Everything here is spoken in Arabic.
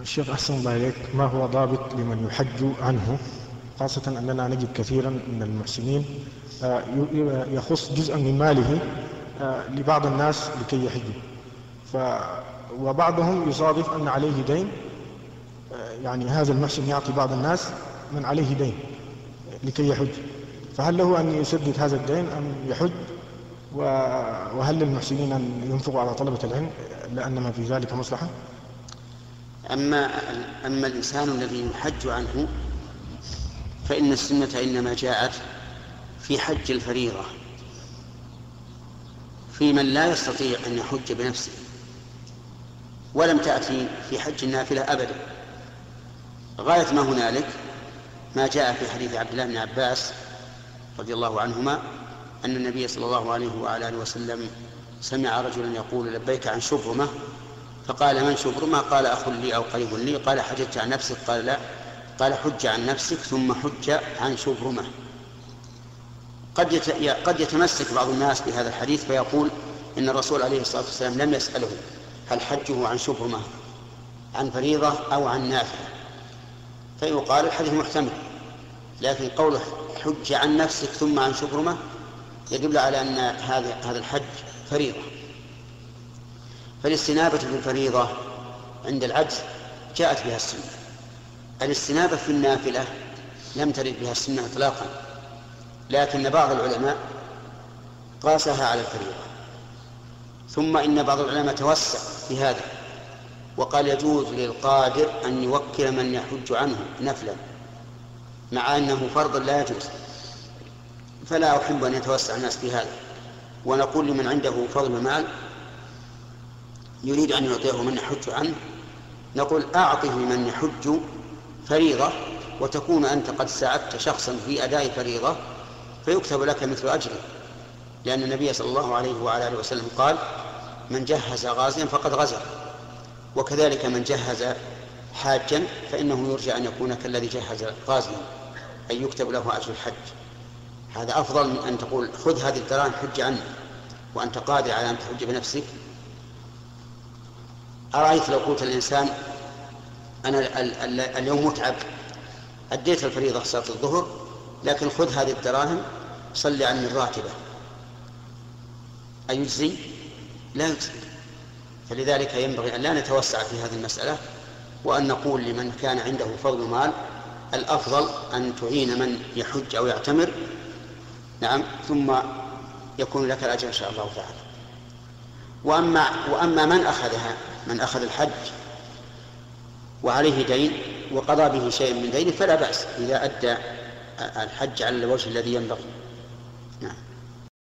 الشيخ أحسن الله إليك. ما هو ضابط لمن يحج عنه؟ خاصة أننا نجد كثيرا من المحسنين آه، يخص جزءا من ماله آه، لبعض الناس لكي يحجوا ف وبعضهم يصادف أن عليه دين آه، يعني هذا المحسن يعطي بعض الناس من عليه دين لكي يحج. فهل له أن يسدد هذا الدين أم يحج؟ وهل للمحسنين أن ينفقوا على طلبة العلم؟ لأن ما في ذلك مصلحة؟ أما أما الإنسان الذي يحج عنه فإن السنة إنما جاءت في حج الفريضة في من لا يستطيع أن يحج بنفسه ولم تأتي في حج النافلة أبدا. غاية ما هنالك ما جاء في حديث عبد الله بن عباس رضي الله عنهما أن النبي صلى الله عليه وعلى آله وسلم سمع رجلا يقول لبيك عن شبرمة فقال من شبرمة قال أخ لي أو قريب لي. قال حججت عن نفسك؟ قال لا. قال حج عن نفسك ثم حج عن شبرمة. قد قد يتمسك بعض الناس بهذا الحديث فيقول إن الرسول عليه الصلاة والسلام لم يسأله هل حجه عن شبرمة عن فريضة أو عن نافلة. فيقال الحديث محتمل لكن قوله حج عن نفسك ثم عن شبرمة يدل على أن هذا هذا الحج فريضة. فالاستنابة بالفريضة عند العجز جاءت بها السنة. الاستنابة في النافلة لم ترد بها السنة إطلاقا لكن بعض العلماء قاسها على الفريضة. ثم إن بعض العلماء توسع في هذا وقال يجوز للقادر أن يوكل من يحج عنه نفلا مع أنه فرض لا يجوز. فلا أحب أن يتوسع الناس في هذا ونقول لمن عنده فضل مال يريد أن يعطيه من يحج عنه؟ نقول أعطه من يحج فريضة وتكون أنت قد ساعدت شخصا في أداء فريضة فيكتب لك مثل أجره. لأن النبي صلى الله عليه وعلى آله وسلم قال من جهز غازيا فقد غزا. وكذلك من جهز حاجا فإنه يرجى أن يكون كالذي جهز غازيا أي يكتب له أجر الحج. هذا أفضل من أن تقول خذ هذه الدراهم حج عنه وأنت قادر على أن تحج بنفسك. أرأيت لو قلت الإنسان أنا اليوم متعب. أديت الفريضة صلاة الظهر لكن خذ هذه الدراهم صل عني الراتبة. أيجزي؟ لا يجزي. فلذلك ينبغي أن لا نتوسع في هذه المسألة وأن نقول لمن كان عنده فضل مال الأفضل أن تعين من يحج أو يعتمر. نعم ثم يكون لك الأجر إن شاء الله تعالى. وأما وأما من أخذها من أخذ الحج وعليه دين وقضى به شيء من دينه فلا بأس إذا أدى الحج على الوجه الذي ينبغي.